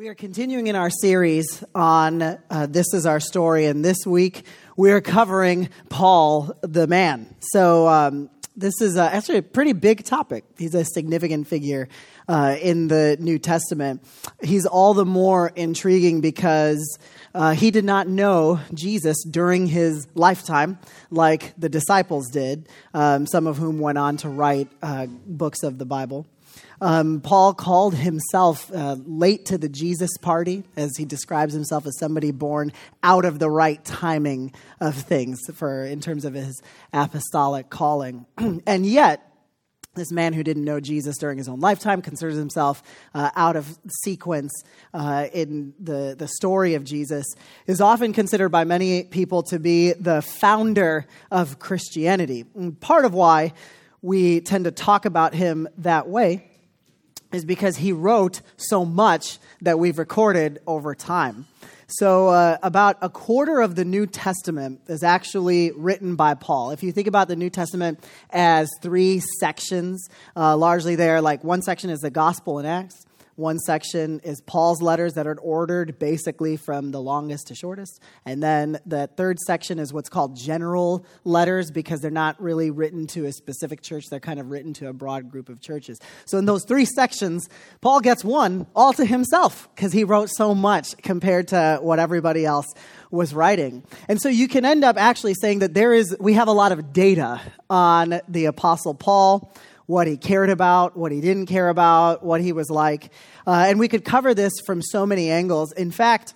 We are continuing in our series on uh, This is Our Story, and this week we are covering Paul the man. So, um, this is uh, actually a pretty big topic. He's a significant figure uh, in the New Testament. He's all the more intriguing because uh, he did not know Jesus during his lifetime like the disciples did, um, some of whom went on to write uh, books of the Bible. Um, Paul called himself uh, late to the Jesus party, as he describes himself as somebody born out of the right timing of things for in terms of his apostolic calling. and yet, this man who didn't know Jesus during his own lifetime considers himself uh, out of sequence uh, in the, the story of Jesus, is often considered by many people to be the founder of Christianity. And part of why we tend to talk about him that way is because he wrote so much that we've recorded over time. So, uh, about a quarter of the New Testament is actually written by Paul. If you think about the New Testament as three sections, uh, largely there, like one section is the Gospel and Acts, one section is Paul's letters that are ordered basically from the longest to shortest. And then the third section is what's called general letters because they're not really written to a specific church, they're kind of written to a broad group of churches. So in those three sections, Paul gets one all to himself because he wrote so much compared to what everybody else was writing. And so you can end up actually saying that there is, we have a lot of data on the Apostle Paul what he cared about, what he didn't care about, what he was like. Uh, and we could cover this from so many angles. In fact,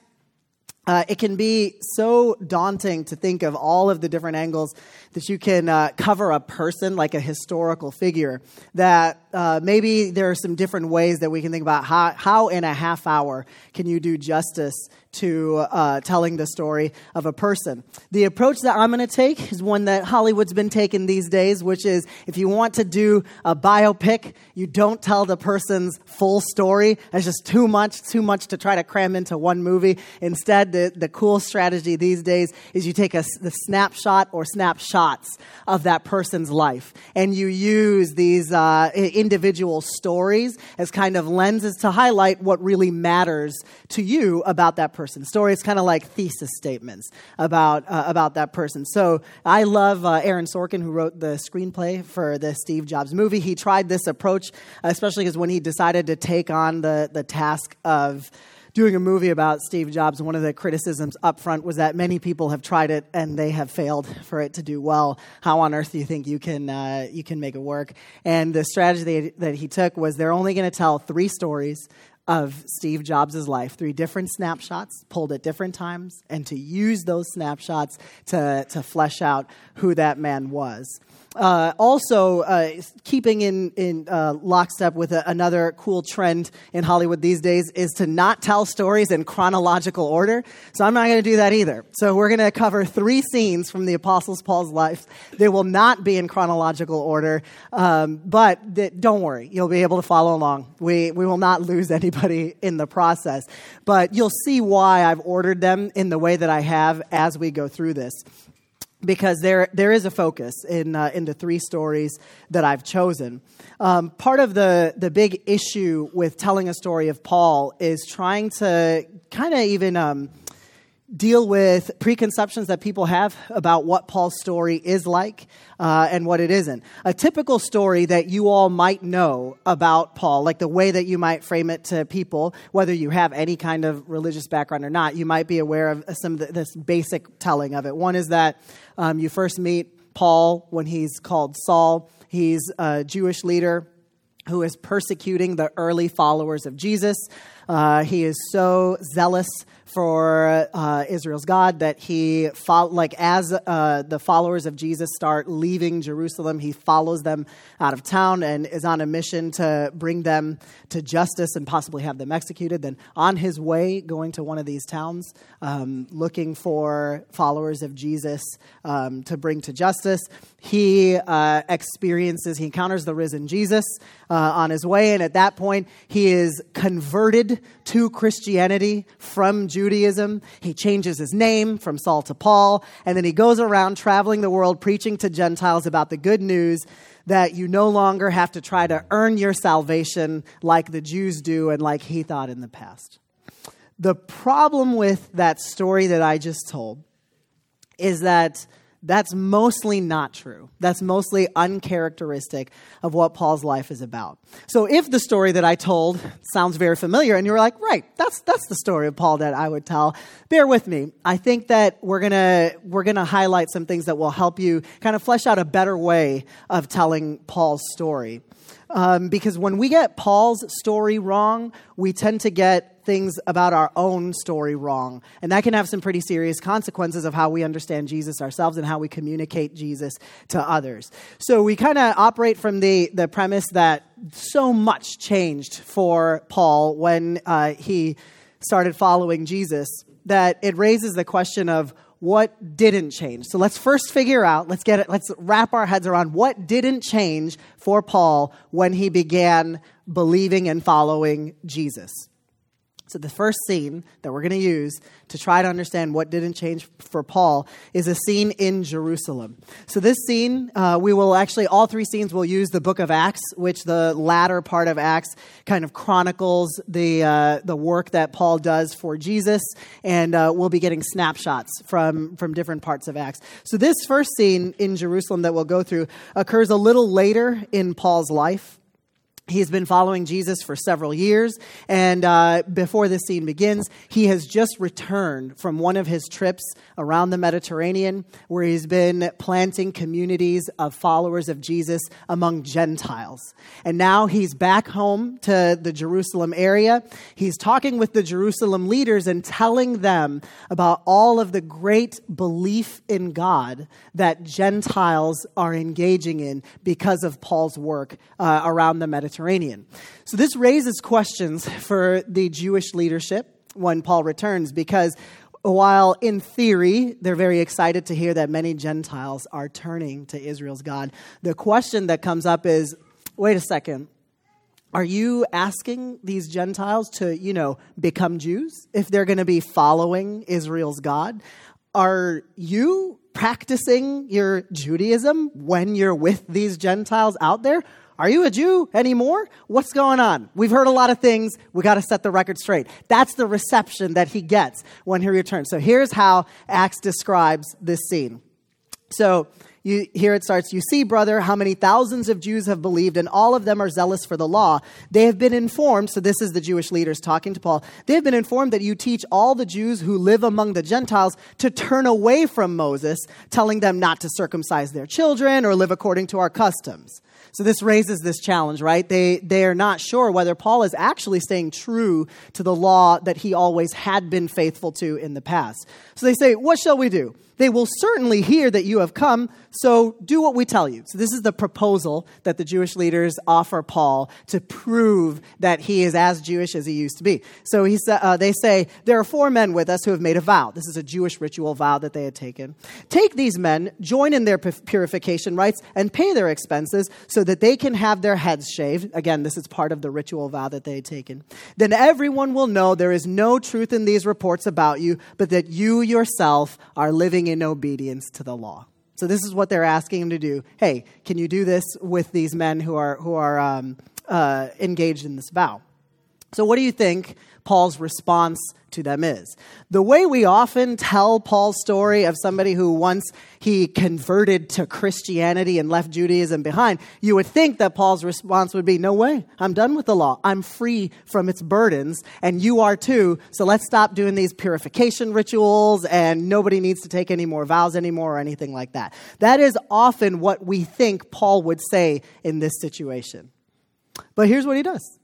uh, it can be so daunting to think of all of the different angles that you can uh, cover a person like a historical figure that uh, maybe there are some different ways that we can think about how, how in a half hour can you do justice to uh, telling the story of a person. The approach that I'm going to take is one that Hollywood's been taking these days, which is if you want to do a biopic, you don't tell the person's full story. That's just too much, too much to try to cram into one movie. Instead, the, the cool strategy these days is you take a the snapshot or snapshots of that person's life, and you use these uh, individual stories as kind of lenses to highlight what really matters to you about that person person's story. It's kind of like thesis statements about, uh, about that person. So I love uh, Aaron Sorkin, who wrote the screenplay for the Steve Jobs movie. He tried this approach, especially because when he decided to take on the, the task of doing a movie about Steve Jobs, one of the criticisms up front was that many people have tried it and they have failed for it to do well. How on earth do you think you can uh, you can make it work? And the strategy that he took was they're only going to tell three stories of Steve Jobs' life, three different snapshots pulled at different times, and to use those snapshots to, to flesh out who that man was. Uh, also, uh, keeping in, in uh, lockstep with a, another cool trend in Hollywood these days is to not tell stories in chronological order. So I'm not going to do that either. So we're going to cover three scenes from the Apostles Paul's life. They will not be in chronological order, um, but th- don't worry, you'll be able to follow along. We, we will not lose anybody in the process. But you'll see why I've ordered them in the way that I have as we go through this because there there is a focus in uh, in the three stories that I've chosen. Um, part of the the big issue with telling a story of Paul is trying to kind of even. Um, deal with preconceptions that people have about what Paul's story is like uh, and what it isn't. A typical story that you all might know about Paul, like the way that you might frame it to people, whether you have any kind of religious background or not, you might be aware of some of the, this basic telling of it. One is that um, you first meet Paul when he's called Saul. He's a Jewish leader who is persecuting the early followers of Jesus. Uh, he is so zealous for uh, Israel's God that he, fo- like, as uh, the followers of Jesus start leaving Jerusalem, he follows them out of town and is on a mission to bring them to justice and possibly have them executed. Then, on his way going to one of these towns, um, looking for followers of Jesus um, to bring to justice, he uh, experiences, he encounters the risen Jesus uh, on his way, and at that point, he is converted to Christianity from Judaism. He changes his name from Saul to Paul, and then he goes around traveling the world preaching to Gentiles about the good news that you no longer have to try to earn your salvation like the Jews do and like he thought in the past. The problem with that story that I just told is that that's mostly not true. That's mostly uncharacteristic of what Paul's life is about. So if the story that I told sounds very familiar and you're like, right, that's, that's the story of Paul that I would tell, bear with me. I think that we're gonna, we're gonna highlight some things that will help you kind of flesh out a better way of telling Paul's story. Um, because when we get Paul's story wrong, we tend to get things about our own story wrong. And that can have some pretty serious consequences of how we understand Jesus ourselves and how we communicate Jesus to others. So we kind of operate from the, the premise that so much changed for Paul when uh, he started following Jesus that it raises the question of what didn't change. So let's first figure out, let's get it, let's wrap our heads around what didn't change for Paul when he began believing and following Jesus. So, the first scene that we're going to use to try to understand what didn't change for Paul is a scene in Jerusalem. So, this scene, uh, we will actually, all three scenes will use the book of Acts, which the latter part of Acts kind of chronicles the, uh, the work that Paul does for Jesus, and uh, we'll be getting snapshots from, from different parts of Acts. So, this first scene in Jerusalem that we'll go through occurs a little later in Paul's life. He's been following Jesus for several years, and uh, before this scene begins, he has just returned from one of his trips around the Mediterranean, where he's been planting communities of followers of Jesus among Gentiles. And now he's back home to the Jerusalem area. He's talking with the Jerusalem leaders and telling them about all of the great belief in God that Gentiles are engaging in because of Paul's work uh, around the Mediterranean. Mediterranean. So this raises questions for the Jewish leadership when Paul returns because while in theory they're very excited to hear that many Gentiles are turning to Israel's God, the question that comes up is wait a second. Are you asking these Gentiles to, you know, become Jews if they're going to be following Israel's God? Are you practicing your Judaism when you're with these Gentiles out there? Are you a Jew anymore? What's going on? We've heard a lot of things. We got to set the record straight. That's the reception that he gets when he returns. So here's how Acts describes this scene. So you, here it starts You see, brother, how many thousands of Jews have believed, and all of them are zealous for the law. They have been informed, so this is the Jewish leaders talking to Paul. They have been informed that you teach all the Jews who live among the Gentiles to turn away from Moses, telling them not to circumcise their children or live according to our customs. So this raises this challenge, right? They, they are not sure whether Paul is actually staying true to the law that he always had been faithful to in the past. So they say, What shall we do? They will certainly hear that you have come, so do what we tell you. So, this is the proposal that the Jewish leaders offer Paul to prove that he is as Jewish as he used to be. So, he uh, they say, There are four men with us who have made a vow. This is a Jewish ritual vow that they had taken. Take these men, join in their purification rites, and pay their expenses so that they can have their heads shaved. Again, this is part of the ritual vow that they had taken. Then everyone will know there is no truth in these reports about you, but that you yourself are living living in obedience to the law. So this is what they're asking him to do. Hey, can you do this with these men who are who are um, uh, engaged in this vow? So what do you think Paul's response to them is. The way we often tell Paul's story of somebody who once he converted to Christianity and left Judaism behind, you would think that Paul's response would be, No way, I'm done with the law. I'm free from its burdens, and you are too. So let's stop doing these purification rituals, and nobody needs to take any more vows anymore or anything like that. That is often what we think Paul would say in this situation. But here's what he does.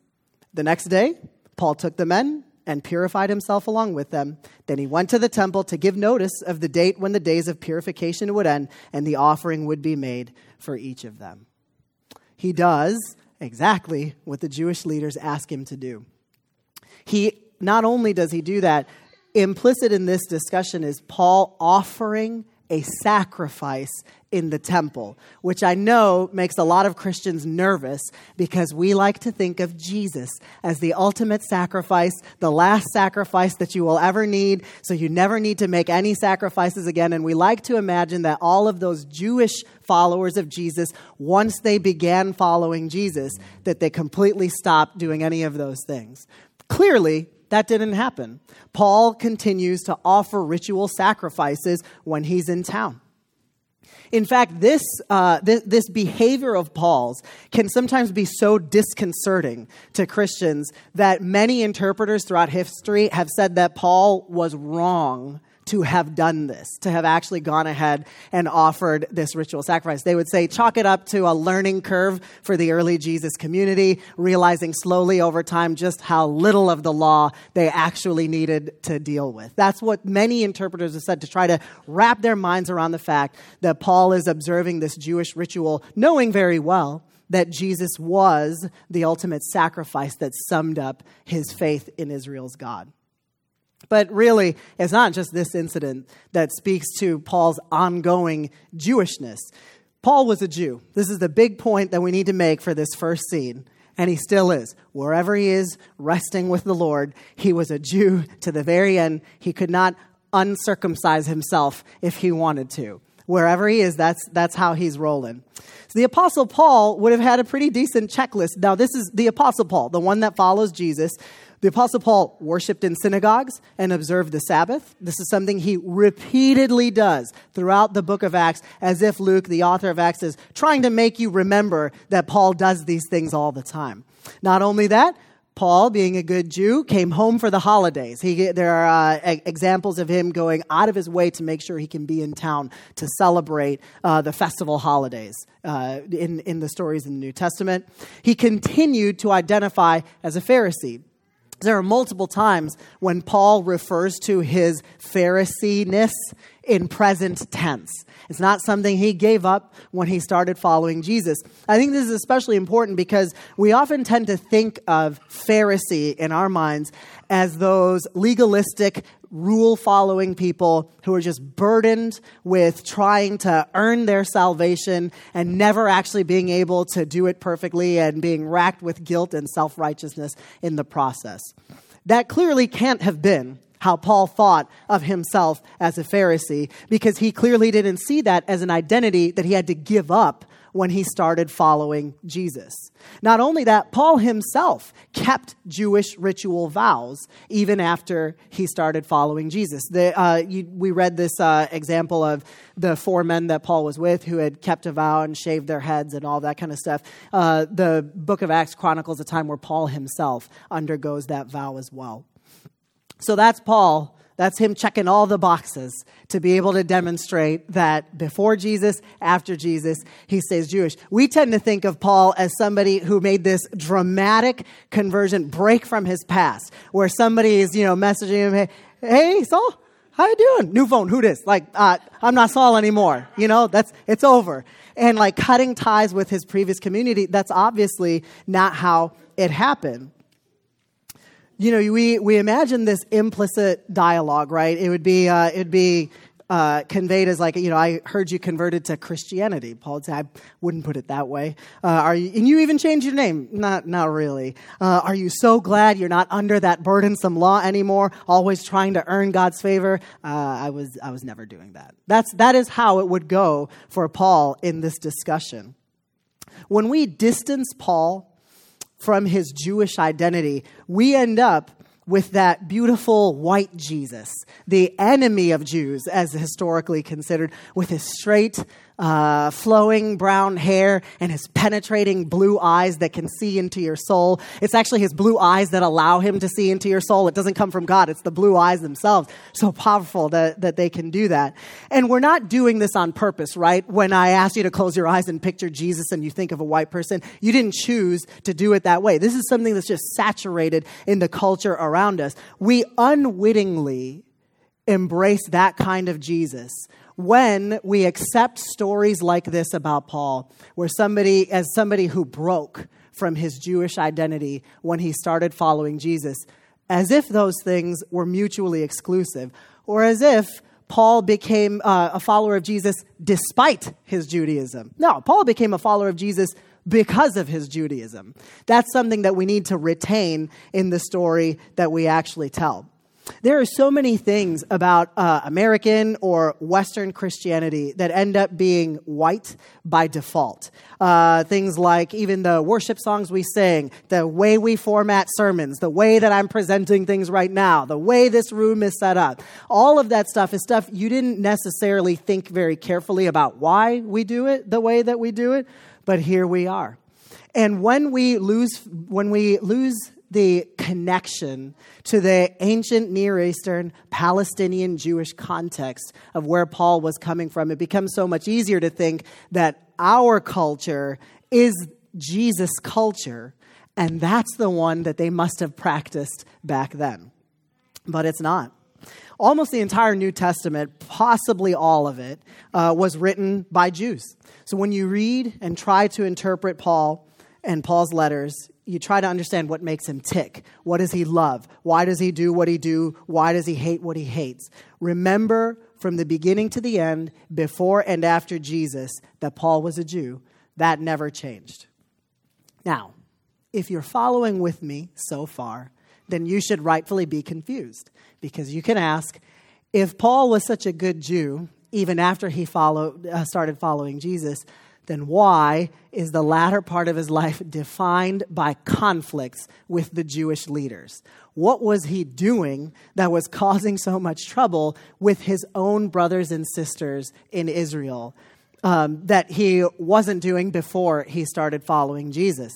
The next day, Paul took the men and purified himself along with them. Then he went to the temple to give notice of the date when the days of purification would end and the offering would be made for each of them. He does exactly what the Jewish leaders ask him to do. He not only does he do that, implicit in this discussion is Paul offering a sacrifice in the temple, which I know makes a lot of Christians nervous because we like to think of Jesus as the ultimate sacrifice, the last sacrifice that you will ever need, so you never need to make any sacrifices again. And we like to imagine that all of those Jewish followers of Jesus, once they began following Jesus, that they completely stopped doing any of those things. Clearly, that didn't happen. Paul continues to offer ritual sacrifices when he's in town. In fact, this, uh, this, this, behavior of Paul's can sometimes be so disconcerting to Christians that many interpreters throughout history have said that Paul was wrong to have done this, to have actually gone ahead and offered this ritual sacrifice. They would say, chalk it up to a learning curve for the early Jesus community, realizing slowly over time just how little of the law they actually needed to deal with. That's what many interpreters have said to try to wrap their minds around the fact that Paul is observing this Jewish ritual, knowing very well that Jesus was the ultimate sacrifice that summed up his faith in Israel's God. But really, it's not just this incident that speaks to Paul's ongoing Jewishness. Paul was a Jew. This is the big point that we need to make for this first scene. And he still is. Wherever he is, resting with the Lord, he was a Jew to the very end. He could not uncircumcise himself if he wanted to. Wherever he is, that's, that's how he's rolling. So the Apostle Paul would have had a pretty decent checklist. Now, this is the Apostle Paul, the one that follows Jesus. The Apostle Paul worshiped in synagogues and observed the Sabbath. This is something he repeatedly does throughout the book of Acts, as if Luke, the author of Acts, is trying to make you remember that Paul does these things all the time. Not only that, Paul, being a good Jew, came home for the holidays. He, there are uh, examples of him going out of his way to make sure he can be in town to celebrate uh, the festival holidays uh, in, in the stories in the New Testament. He continued to identify as a Pharisee. There are multiple times when Paul refers to his Pharisee-ness in present tense. It's not something he gave up when he started following Jesus. I think this is especially important because we often tend to think of Pharisee in our minds as those legalistic, rule following people who are just burdened with trying to earn their salvation and never actually being able to do it perfectly and being racked with guilt and self righteousness in the process. That clearly can't have been how Paul thought of himself as a Pharisee because he clearly didn't see that as an identity that he had to give up when he started following Jesus. Not only that, Paul himself kept Jewish ritual vows even after he started following Jesus. The, uh, you, we read this uh, example of the four men that Paul was with who had kept a vow and shaved their heads and all that kind of stuff. Uh, the book of Acts chronicles a time where Paul himself undergoes that vow as well. So that's Paul that's him checking all the boxes to be able to demonstrate that before Jesus, after Jesus, he stays Jewish. We tend to think of Paul as somebody who made this dramatic conversion break from his past, where somebody is, you know, messaging him, hey, Saul, how you doing? New phone, who this? Like, uh, I'm not Saul anymore. You know, that's, it's over. And like cutting ties with his previous community, that's obviously not how it happened you know, we, we imagine this implicit dialogue, right? It would be, uh, it'd be uh, conveyed as like, you know, I heard you converted to Christianity. Paul would say, I wouldn't put it that way. Uh, are you, and you even changed your name? Not, not really. Uh, are you so glad you're not under that burdensome law anymore, always trying to earn God's favor? Uh, I was, I was never doing that. That's, that is how it would go for Paul in this discussion. When we distance Paul from his Jewish identity, we end up with that beautiful white Jesus, the enemy of Jews, as historically considered, with his straight, uh, flowing brown hair and his penetrating blue eyes that can see into your soul. It's actually his blue eyes that allow him to see into your soul. It doesn't come from God, it's the blue eyes themselves. So powerful that, that they can do that. And we're not doing this on purpose, right? When I ask you to close your eyes and picture Jesus and you think of a white person, you didn't choose to do it that way. This is something that's just saturated in the culture around us. We unwittingly embrace that kind of Jesus when we accept stories like this about Paul, where somebody, as somebody who broke from his Jewish identity when he started following Jesus, as if those things were mutually exclusive, or as if Paul became uh, a follower of Jesus despite his Judaism. No, Paul became a follower of Jesus because of his Judaism. That's something that we need to retain in the story that we actually tell. There are so many things about uh, American or Western Christianity that end up being white by default. Uh, things like even the worship songs we sing, the way we format sermons, the way that I'm presenting things right now, the way this room is set up. All of that stuff is stuff you didn't necessarily think very carefully about why we do it the way that we do it, but here we are. And when we lose, when we lose the connection to the ancient Near Eastern Palestinian Jewish context of where Paul was coming from, it becomes so much easier to think that our culture is Jesus' culture, and that's the one that they must have practiced back then. But it's not. Almost the entire New Testament, possibly all of it, uh, was written by Jews. So when you read and try to interpret Paul and Paul's letters, you try to understand what makes him tick. What does he love? Why does he do what he do? Why does he hate what he hates? Remember from the beginning to the end, before and after Jesus, that Paul was a Jew. That never changed. Now, if you're following with me so far, then you should rightfully be confused because you can ask if Paul was such a good Jew, even after he followed, uh, started following Jesus, then why is the latter part of his life defined by conflicts with the Jewish leaders? What was he doing that was causing so much trouble with his own brothers and sisters in Israel um, that he wasn't doing before he started following Jesus?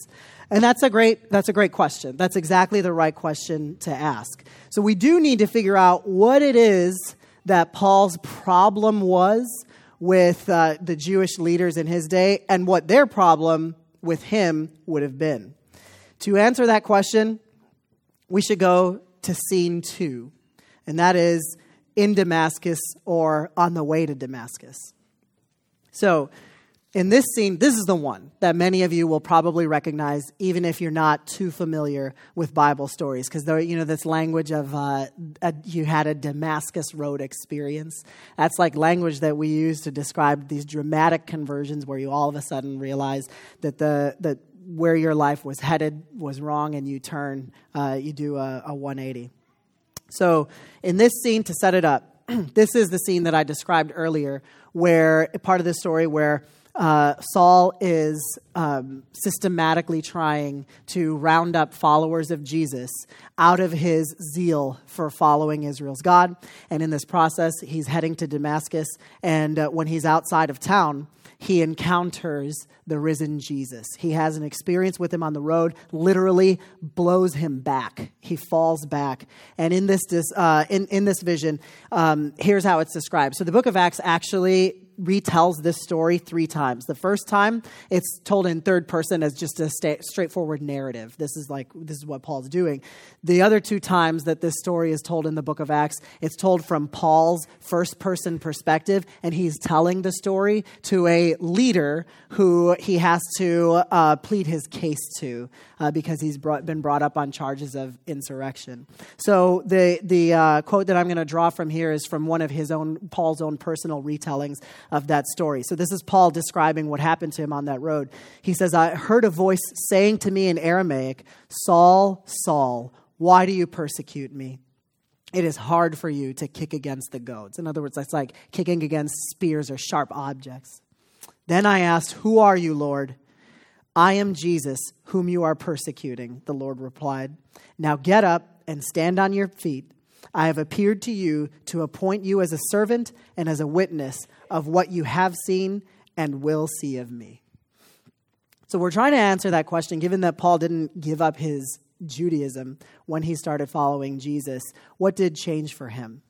And that's a great that's a great question. That's exactly the right question to ask. So we do need to figure out what it is that Paul's problem was with uh, the Jewish leaders in his day and what their problem with him would have been. To answer that question, we should go to scene two, and that is in Damascus or on the way to Damascus. So, in this scene, this is the one that many of you will probably recognize, even if you're not too familiar with Bible stories, because you know this language of uh, a, you had a Damascus Road experience. That's like language that we use to describe these dramatic conversions, where you all of a sudden realize that the that where your life was headed was wrong, and you turn, uh, you do a, a 180. So, in this scene, to set it up, this is the scene that I described earlier, where part of the story where uh, Saul is um, systematically trying to round up followers of Jesus out of his zeal for following Israel's God. And in this process, he's heading to Damascus. And uh, when he's outside of town, he encounters the risen Jesus. He has an experience with him on the road, literally blows him back. He falls back. And in this, uh, in, in this vision, um, here's how it's described. So the book of Acts actually retells this story three times. The first time, it's told in third person as just a sta- straightforward narrative. This is like this is what Paul's doing. The other two times that this story is told in the book of Acts, it's told from Paul's first person perspective, and he's telling the story to a leader who he has to uh, plead his case to uh, because he's brought, been brought up on charges of insurrection. So the the uh, quote that I'm going to draw from here is from one of his own Paul's own personal retellings of that story. So this is Paul describing what happened to him on that road. He says, "I heard a voice saying to me in Aramaic, Saul, Saul, why do you persecute me?" it is hard for you to kick against the goads. In other words, it's like kicking against spears or sharp objects. Then I asked, Who are you, Lord? I am Jesus, whom you are persecuting, the Lord replied. Now get up and stand on your feet. I have appeared to you to appoint you as a servant and as a witness of what you have seen and will see of me. So we're trying to answer that question, given that Paul didn't give up his Judaism when he started following Jesus. What did change for him?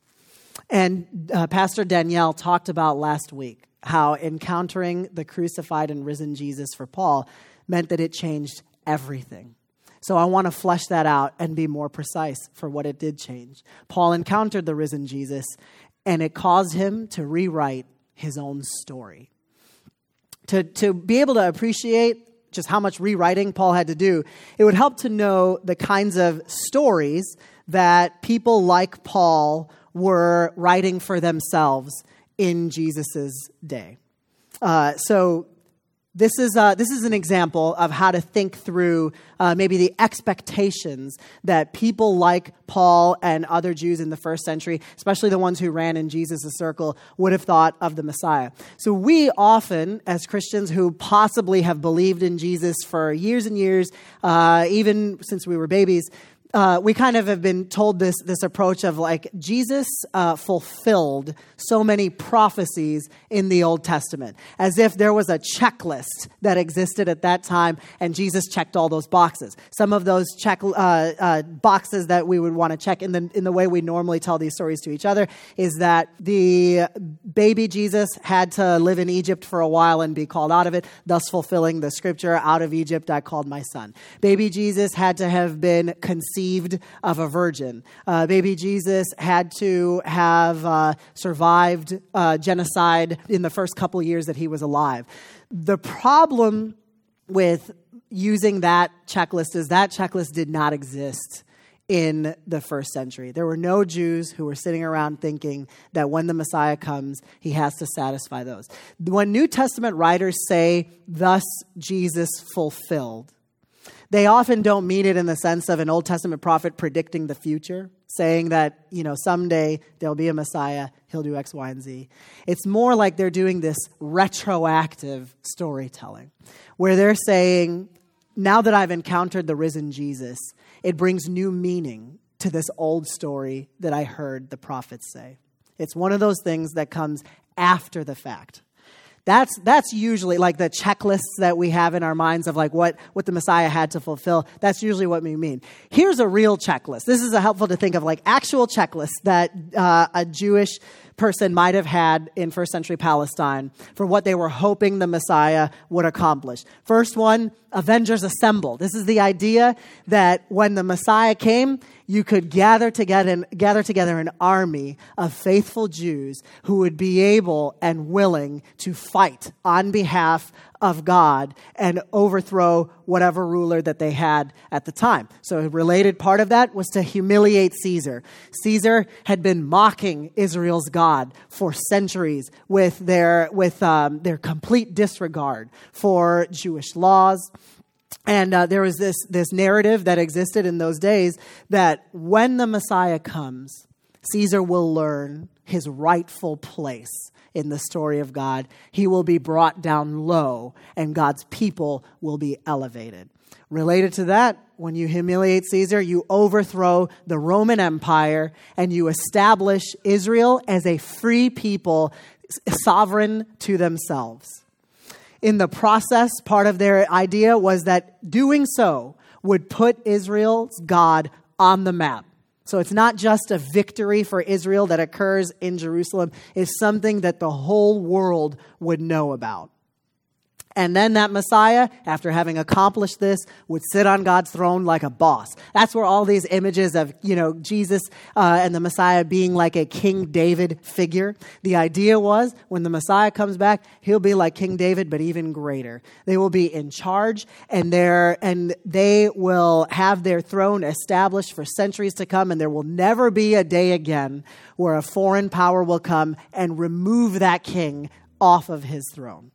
And uh, Pastor Danielle talked about last week how encountering the crucified and risen Jesus for Paul meant that it changed everything. So I want to flesh that out and be more precise for what it did change. Paul encountered the risen Jesus, and it caused him to rewrite his own story. To, to be able to appreciate just how much rewriting Paul had to do, it would help to know the kinds of stories that people like Paul were writing for themselves in Jesus' day. Uh, so this is, uh, this is an example of how to think through uh, maybe the expectations that people like Paul and other Jews in the first century, especially the ones who ran in Jesus' circle, would have thought of the Messiah. So we often, as Christians who possibly have believed in Jesus for years and years, uh, even since we were babies, uh, we kind of have been told this this approach of like Jesus uh, fulfilled so many prophecies in the Old Testament, as if there was a checklist that existed at that time, and Jesus checked all those boxes. Some of those check uh, uh boxes that we would want to check in the in the way we normally tell these stories to each other is that the baby Jesus had to live in Egypt for a while and be called out of it, thus fulfilling the scripture, "Out of Egypt I called my son." Baby Jesus had to have been conceived conceived of a virgin. Uh, baby Jesus had to have uh, survived uh, genocide in the first couple years that he was alive. The problem with using that checklist is that checklist did not exist in the first century. There were no Jews who were sitting around thinking that when the Messiah comes, he has to satisfy those. When New Testament writers say, thus Jesus fulfilled, they often don't mean it in the sense of an Old Testament prophet predicting the future, saying that, you know, someday there'll be a Messiah, he'll do X, Y, and Z. It's more like they're doing this retroactive storytelling, where they're saying, now that I've encountered the risen Jesus, it brings new meaning to this old story that I heard the prophets say. It's one of those things that comes after the fact. That's, that's usually like the checklists that we have in our minds of like what, what the Messiah had to fulfill. That's usually what we mean. Here's a real checklist. This is helpful to think of like actual checklists that uh, a Jewish person might have had in first century Palestine for what they were hoping the Messiah would accomplish. First one, Avengers Assemble. This is the idea that when the Messiah came, you could gather together, gather together an army of faithful Jews who would be able and willing to fight on behalf of God and overthrow whatever ruler that they had at the time. So, a related part of that was to humiliate Caesar. Caesar had been mocking Israel's God for centuries with their, with, um, their complete disregard for Jewish laws. And uh, there was this, this narrative that existed in those days that when the Messiah comes, Caesar will learn his rightful place in the story of God. He will be brought down low, and God's people will be elevated. Related to that, when you humiliate Caesar, you overthrow the Roman Empire and you establish Israel as a free people, sovereign to themselves. In the process, part of their idea was that doing so would put Israel's God on the map. So it's not just a victory for Israel that occurs in Jerusalem, it's something that the whole world would know about. And then that Messiah, after having accomplished this, would sit on God's throne like a boss. That's where all these images of, you know, Jesus uh, and the Messiah being like a King David figure. The idea was when the Messiah comes back, he'll be like King David, but even greater. They will be in charge and they and they will have their throne established for centuries to come and there will never be a day again where a foreign power will come and remove that king off of his throne.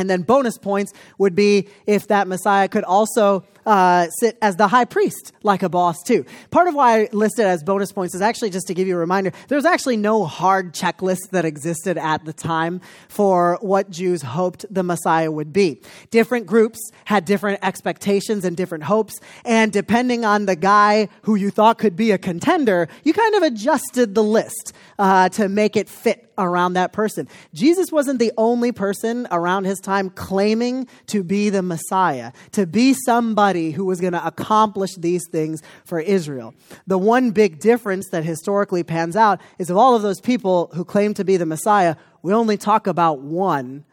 And then bonus points would be if that Messiah could also uh, sit as the high priest, like a boss, too. Part of why I listed as bonus points is actually just to give you a reminder there's actually no hard checklist that existed at the time for what Jews hoped the Messiah would be. Different groups had different expectations and different hopes, and depending on the guy who you thought could be a contender, you kind of adjusted the list uh, to make it fit around that person. Jesus wasn't the only person around his time claiming to be the Messiah, to be somebody who was going to accomplish these things for Israel. The one big difference that historically pans out is of all of those people who claim to be the Messiah, we only talk about one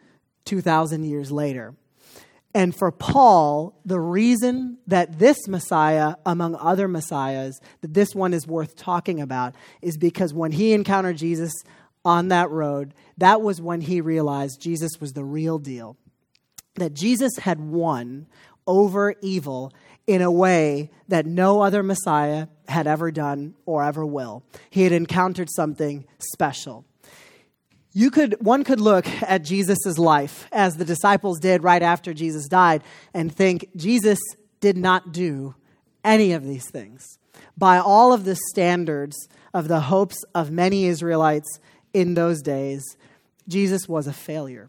2,000 years later. And for Paul, the reason that this Messiah, among other Messiahs, that this one is worth talking about is because when he encountered Jesus on that road, that was when he realized Jesus was the real deal. That Jesus had won over evil in a way that no other Messiah had ever done or ever will. He had encountered something special. You could, one could look at Jesus' life, as the disciples did right after Jesus died, and think Jesus did not do any of these things. By all of the standards of the hopes of many Israelites in those days, Jesus was a failure.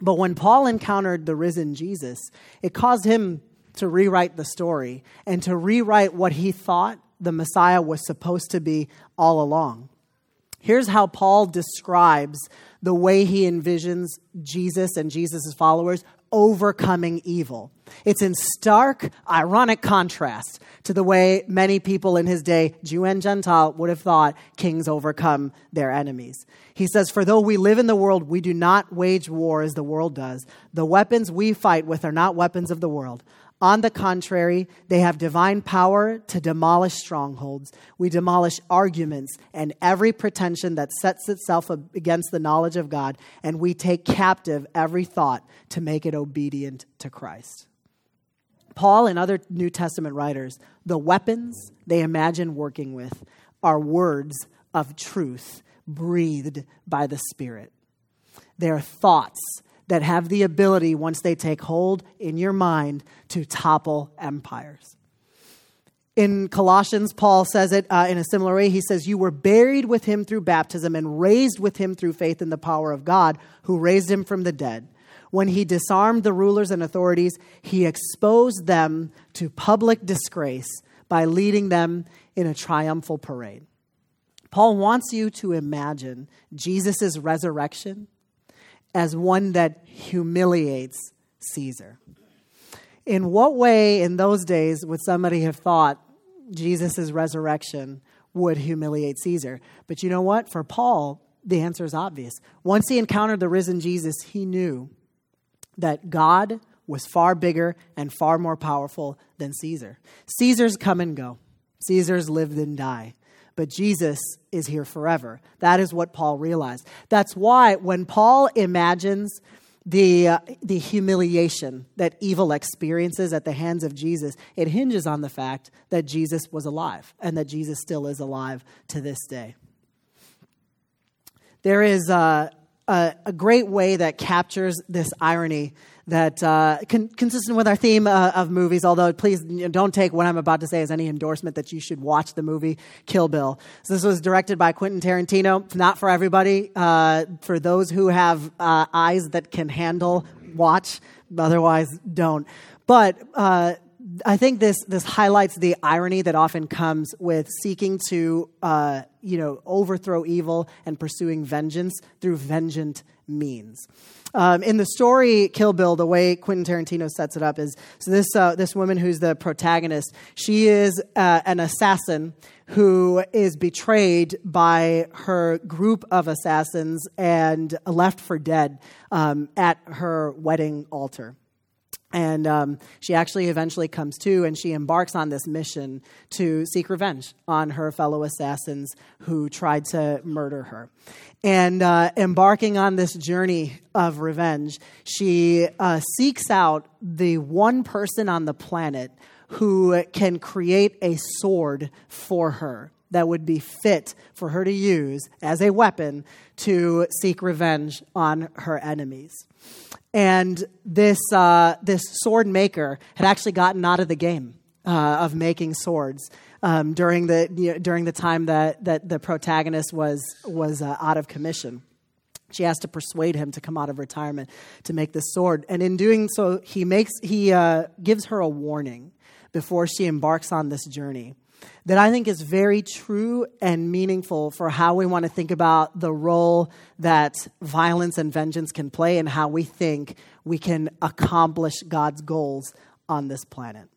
But when Paul encountered the risen Jesus, it caused him to rewrite the story and to rewrite what he thought the Messiah was supposed to be all along. Here's how Paul describes the way he envisions Jesus and Jesus' followers overcoming evil. It's in stark, ironic contrast to the way many people in his day, Jew and Gentile, would have thought kings overcome their enemies. He says, For though we live in the world, we do not wage war as the world does. The weapons we fight with are not weapons of the world. On the contrary, they have divine power to demolish strongholds. We demolish arguments and every pretension that sets itself against the knowledge of God, and we take captive every thought to make it obedient to Christ. Paul and other New Testament writers, the weapons they imagine working with are words of truth breathed by the Spirit. They are thoughts that have the ability, once they take hold in your mind, to topple empires. In Colossians, Paul says it uh, in a similar way. He says, You were buried with him through baptism and raised with him through faith in the power of God, who raised him from the dead. When he disarmed the rulers and authorities, he exposed them to public disgrace by leading them in a triumphal parade. Paul wants you to imagine Jesus' resurrection as one that humiliates Caesar. In what way, in those days, would somebody have thought Jesus' resurrection would humiliate Caesar? But you know what? For Paul, the answer is obvious. Once he encountered the risen Jesus, he knew that God was far bigger and far more powerful than Caesar. Caesars come and go, Caesars live and die but Jesus is here forever. That is what Paul realized. That's why when Paul imagines the, uh, the humiliation that evil experiences at the hands of Jesus, it hinges on the fact that Jesus was alive and that Jesus still is alive to this day. There is a, a, a great way that captures this irony that uh, con- consistent with our theme uh, of movies. Although, please don't take what I'm about to say as any endorsement that you should watch the movie Kill Bill. So this was directed by Quentin Tarantino. Not for everybody. Uh, for those who have uh, eyes that can handle, watch. Otherwise, don't. But uh, I think this this highlights the irony that often comes with seeking to uh, you know overthrow evil and pursuing vengeance through vengeant means. Um, in the story Kill Bill, the way Quentin Tarantino sets it up is so this uh, this woman who's the protagonist. She is uh, an assassin who is betrayed by her group of assassins and left for dead um, at her wedding altar. And um, she actually eventually comes to and she embarks on this mission to seek revenge on her fellow assassins who tried to murder her. And uh, embarking on this journey of revenge, she uh, seeks out the one person on the planet who can create a sword for her that would be fit for her to use as a weapon to seek revenge on her enemies. And this, uh, this sword maker had actually gotten out of the game uh, of making swords um, during, the, you know, during the time that, that the protagonist was, was uh, out of commission. She has to persuade him to come out of retirement to make this sword. And in doing so, he, makes, he uh, gives her a warning before she embarks on this journey that I think is very true and meaningful for how we want to think about the role that violence and vengeance can play and how we think we can accomplish God's goals on this planet.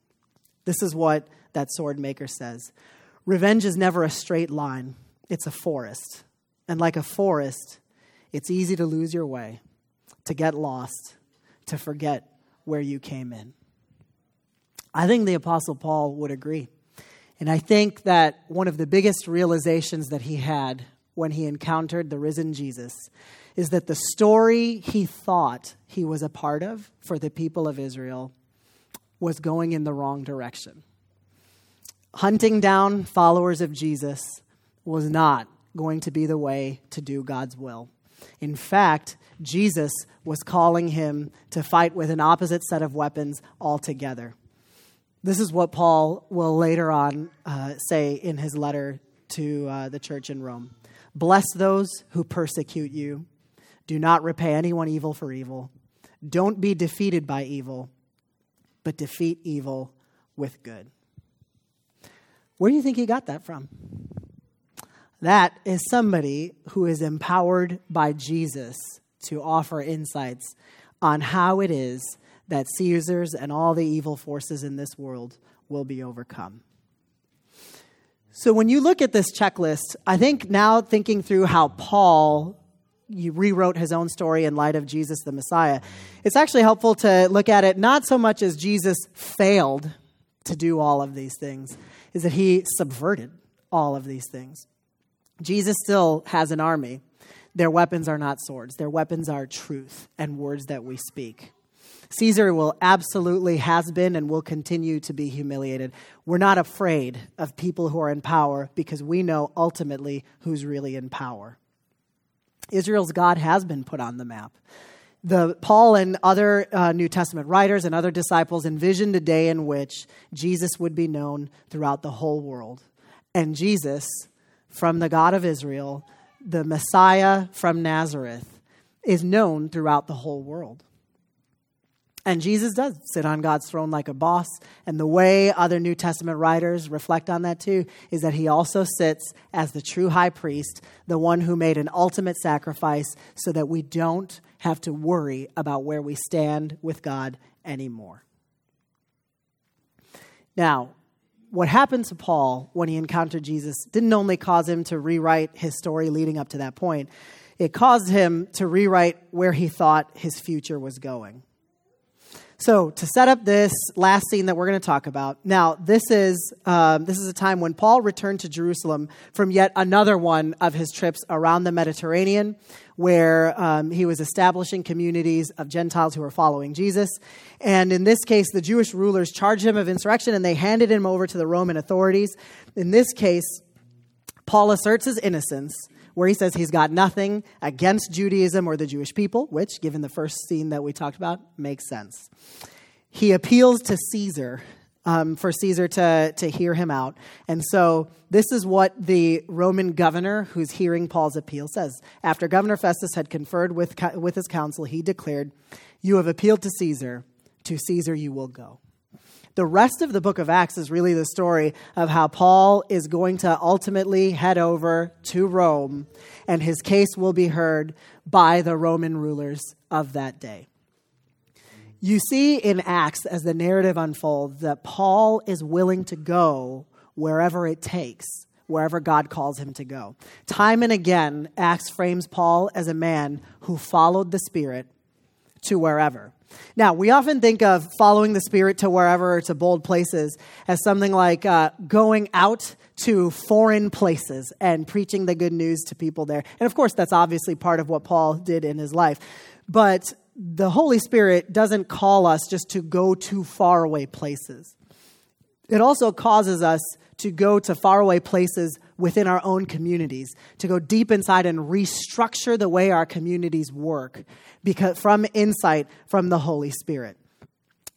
This is what that sword maker says Revenge is never a straight line, it's a forest. And like a forest, it's easy to lose your way, to get lost, to forget where you came in. I think the Apostle Paul would agree. And I think that one of the biggest realizations that he had when he encountered the risen Jesus is that the story he thought he was a part of for the people of Israel was going in the wrong direction. Hunting down followers of Jesus was not going to be the way to do God's will. In fact, Jesus was calling him to fight with an opposite set of weapons altogether. This is what Paul will later on uh, say in his letter to uh, the church in Rome Bless those who persecute you. Do not repay anyone evil for evil. Don't be defeated by evil, but defeat evil with good. Where do you think he got that from? That is somebody who is empowered by Jesus to offer insights on how it is that Caesars and all the evil forces in this world will be overcome. So, when you look at this checklist, I think now thinking through how Paul rewrote his own story in light of Jesus the Messiah, it's actually helpful to look at it not so much as Jesus failed to do all of these things, is that he subverted all of these things. Jesus still has an army. Their weapons are not swords, their weapons are truth and words that we speak. Caesar will absolutely has been and will continue to be humiliated. We're not afraid of people who are in power because we know ultimately who's really in power. Israel's God has been put on the map. The, Paul and other uh, New Testament writers and other disciples envisioned a day in which Jesus would be known throughout the whole world. And Jesus, from the God of Israel, the Messiah from Nazareth, is known throughout the whole world. And Jesus does sit on God's throne like a boss. And the way other New Testament writers reflect on that too is that he also sits as the true high priest, the one who made an ultimate sacrifice so that we don't have to worry about where we stand with God anymore. Now, what happened to Paul when he encountered Jesus didn't only cause him to rewrite his story leading up to that point, it caused him to rewrite where he thought his future was going. So to set up this last scene that we're going to talk about, now this is um, this is a time when Paul returned to Jerusalem from yet another one of his trips around the Mediterranean, where um, he was establishing communities of Gentiles who were following Jesus. And in this case, the Jewish rulers charged him of insurrection, and they handed him over to the Roman authorities. In this case, Paul asserts his innocence where he says he's got nothing against Judaism or the Jewish people, which, given the first scene that we talked about, makes sense. He appeals to Caesar um, for Caesar to, to hear him out. And so this is what the Roman governor who's hearing Paul's appeal says. After Governor Festus had conferred with, with his council, he declared, You have appealed to Caesar. To Caesar you will go. The rest of the book of Acts is really the story of how Paul is going to ultimately head over to Rome, and his case will be heard by the Roman rulers of that day. You see in Acts, as the narrative unfolds, that Paul is willing to go wherever it takes, wherever God calls him to go. Time and again, Acts frames Paul as a man who followed the Spirit to wherever. Now, we often think of following the Spirit to wherever to bold places as something like uh, going out to foreign places and preaching the good news to people there. And of course, that's obviously part of what Paul did in his life. But the Holy Spirit doesn't call us just to go to faraway places. It also causes us to go to faraway places within our own communities, to go deep inside and restructure the way our communities work because from insight from the Holy Spirit.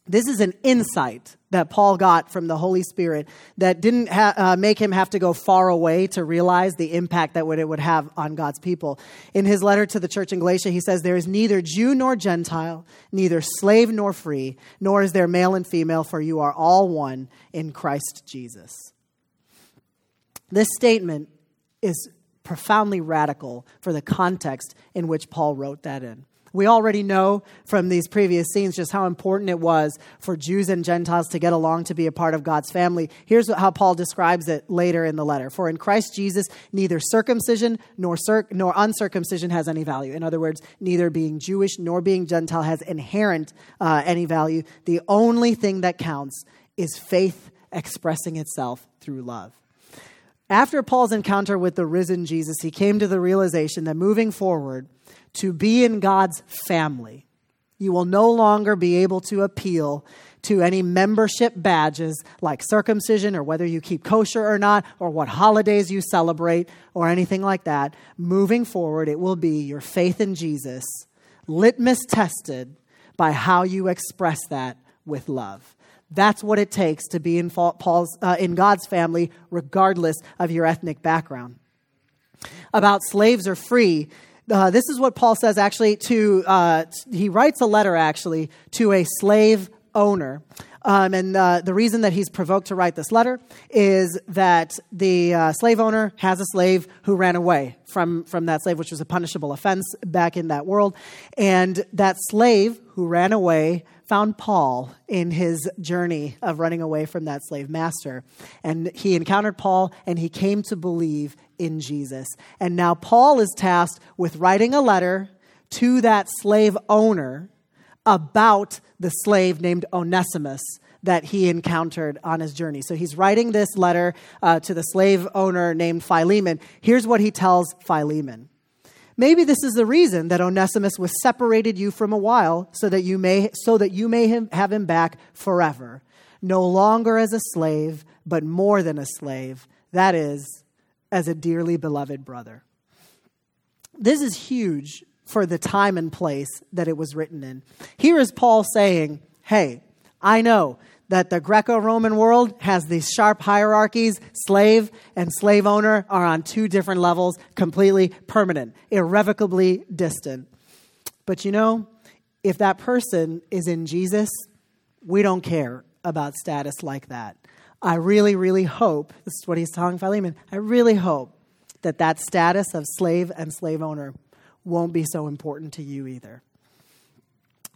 This is an insight that Paul got from the Holy Spirit that didn't ha- uh, make him have to go far away to realize the impact that it would have on God's people. In his letter to the church in Galatia, he says, There is neither Jew nor Gentile, neither slave nor free, nor is there male and female, for you are all one in Christ Jesus. This statement is profoundly radical for the context in which Paul wrote that in. We already know from these previous scenes just how important it was for Jews and Gentiles to get along to be a part of God's family. Here's how Paul describes it later in the letter. For in Christ Jesus, neither circumcision nor, nor uncircumcision has any value. In other words, neither being Jewish nor being Gentile has inherent uh, any value. The only thing that counts is faith expressing itself through love. After Paul's encounter with the risen Jesus, he came to the realization that moving forward, to be in God's family, you will no longer be able to appeal to any membership badges like circumcision or whether you keep kosher or not, or what holidays you celebrate, or anything like that. Moving forward, it will be your faith in Jesus, litmus tested by how you express that with love. That's what it takes to be in Paul's uh, in God's family, regardless of your ethnic background. About slaves are free. Uh, this is what Paul says actually to, uh, he writes a letter actually to a slave owner. Um, and uh, the reason that he's provoked to write this letter is that the uh, slave owner has a slave who ran away from, from that slave, which was a punishable offense back in that world. And that slave who ran away found Paul in his journey of running away from that slave master. And he encountered Paul and he came to believe in Jesus. And now Paul is tasked with writing a letter to that slave owner about the slave named Onesimus that he encountered on his journey. So he's writing this letter uh, to the slave owner named Philemon. Here's what he tells Philemon. Maybe this is the reason that Onesimus was separated you from a while so that you may so that you may have him back forever, no longer as a slave, but more than a slave, that is as a dearly beloved brother. This is huge for the time and place that it was written in. Here is Paul saying, Hey, I know that the Greco Roman world has these sharp hierarchies. Slave and slave owner are on two different levels, completely permanent, irrevocably distant. But you know, if that person is in Jesus, we don't care about status like that. I really, really hope, this is what he's telling Philemon, I really hope that that status of slave and slave owner won't be so important to you either.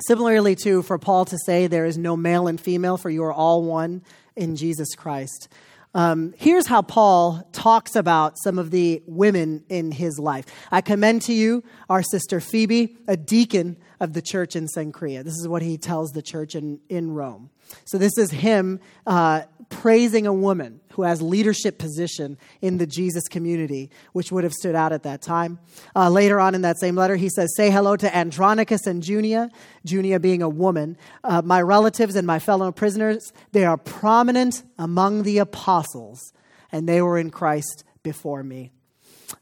Similarly, too, for Paul to say there is no male and female, for you are all one in Jesus Christ. Um, here's how Paul talks about some of the women in his life. I commend to you our sister Phoebe, a deacon of the church in Cenchrea. This is what he tells the church in, in Rome. So this is him uh, praising a woman who has leadership position in the Jesus community, which would have stood out at that time. Uh, later on in that same letter, he says, "Say hello to Andronicus and Junia, Junia being a woman, uh, my relatives and my fellow prisoners. They are prominent among the apostles, and they were in Christ before me."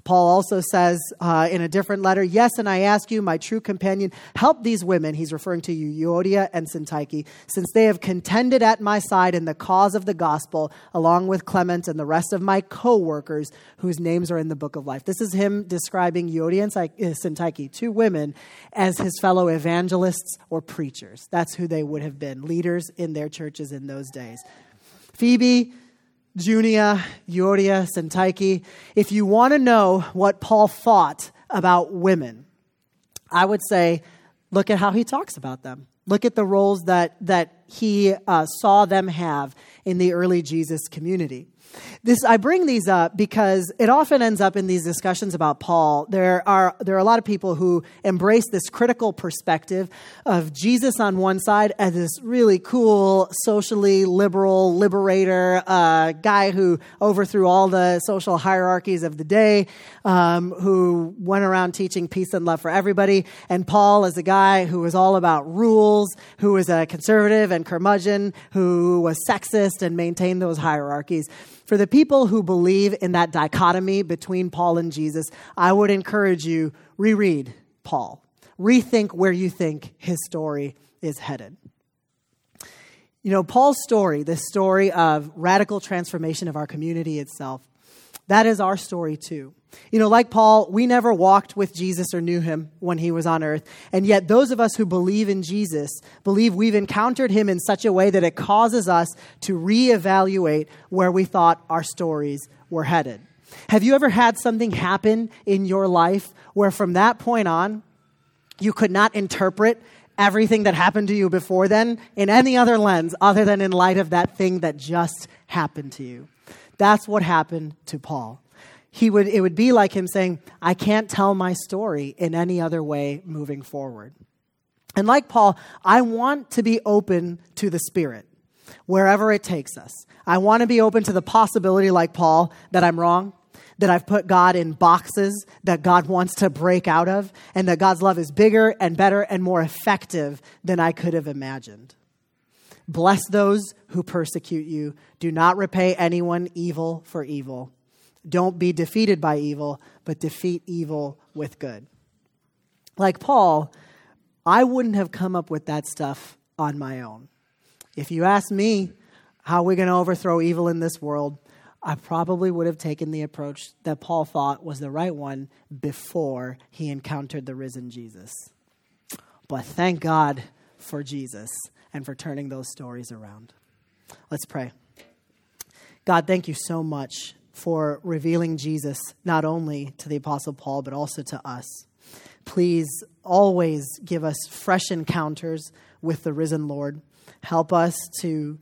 Paul also says uh, in a different letter, Yes, and I ask you, my true companion, help these women, he's referring to you, Euodia and Syntyche, since they have contended at my side in the cause of the gospel, along with Clement and the rest of my co workers whose names are in the book of life. This is him describing Euodia and uh, Syntyche, two women, as his fellow evangelists or preachers. That's who they would have been, leaders in their churches in those days. Phoebe, Junia, Euodia, Syntyche. If you want to know what Paul thought about women, I would say look at how he talks about them. Look at the roles that, that he uh, saw them have in the early Jesus community. This I bring these up because it often ends up in these discussions about Paul. There are there are a lot of people who embrace this critical perspective of Jesus on one side as this really cool, socially liberal liberator uh, guy who overthrew all the social hierarchies of the day, um, who went around teaching peace and love for everybody. And Paul is a guy who was all about rules, who was a conservative and curmudgeon, who was sexist and maintained those hierarchies. For the people who believe in that dichotomy between Paul and Jesus, I would encourage you reread Paul. Rethink where you think his story is headed. You know, Paul's story, this story of radical transformation of our community itself, that is our story too. You know, like Paul, we never walked with Jesus or knew him when he was on earth. And yet, those of us who believe in Jesus believe we've encountered him in such a way that it causes us to reevaluate where we thought our stories were headed. Have you ever had something happen in your life where from that point on, you could not interpret everything that happened to you before then in any other lens other than in light of that thing that just happened to you? That's what happened to Paul he would, it would be like him saying, I can't tell my story in any other way moving forward. And like Paul, I want to be open to the Spirit wherever it takes us. I want to be open to the possibility, like Paul, that I'm wrong, that I've put God in boxes that God wants to break out of, and that God's love is bigger and better and more effective than I could have imagined. Bless those who persecute you. Do not repay anyone evil for evil. Don't be defeated by evil, but defeat evil with good. Like Paul, I wouldn't have come up with that stuff on my own. If you ask me how we're going to overthrow evil in this world, I probably would have taken the approach that Paul thought was the right one before he encountered the risen Jesus. But thank God for Jesus and for turning those stories around. Let's pray. God, thank you so much for revealing Jesus not only to the Apostle Paul, but also to us. Please always give us fresh encounters with the risen Lord. Help us to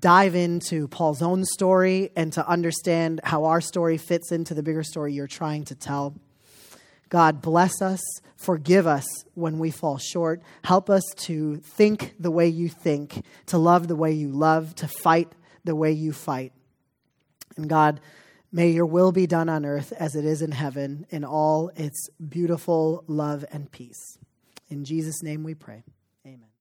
dive into Paul's own story and to understand how our story fits into the bigger story you're trying to tell. God, bless us, forgive us when we fall short. Help us to think the way you think, to love the way you love, to fight the way you fight. And God, may your will be done on earth as it is in heaven in all its beautiful love and peace. In Jesus' name we pray.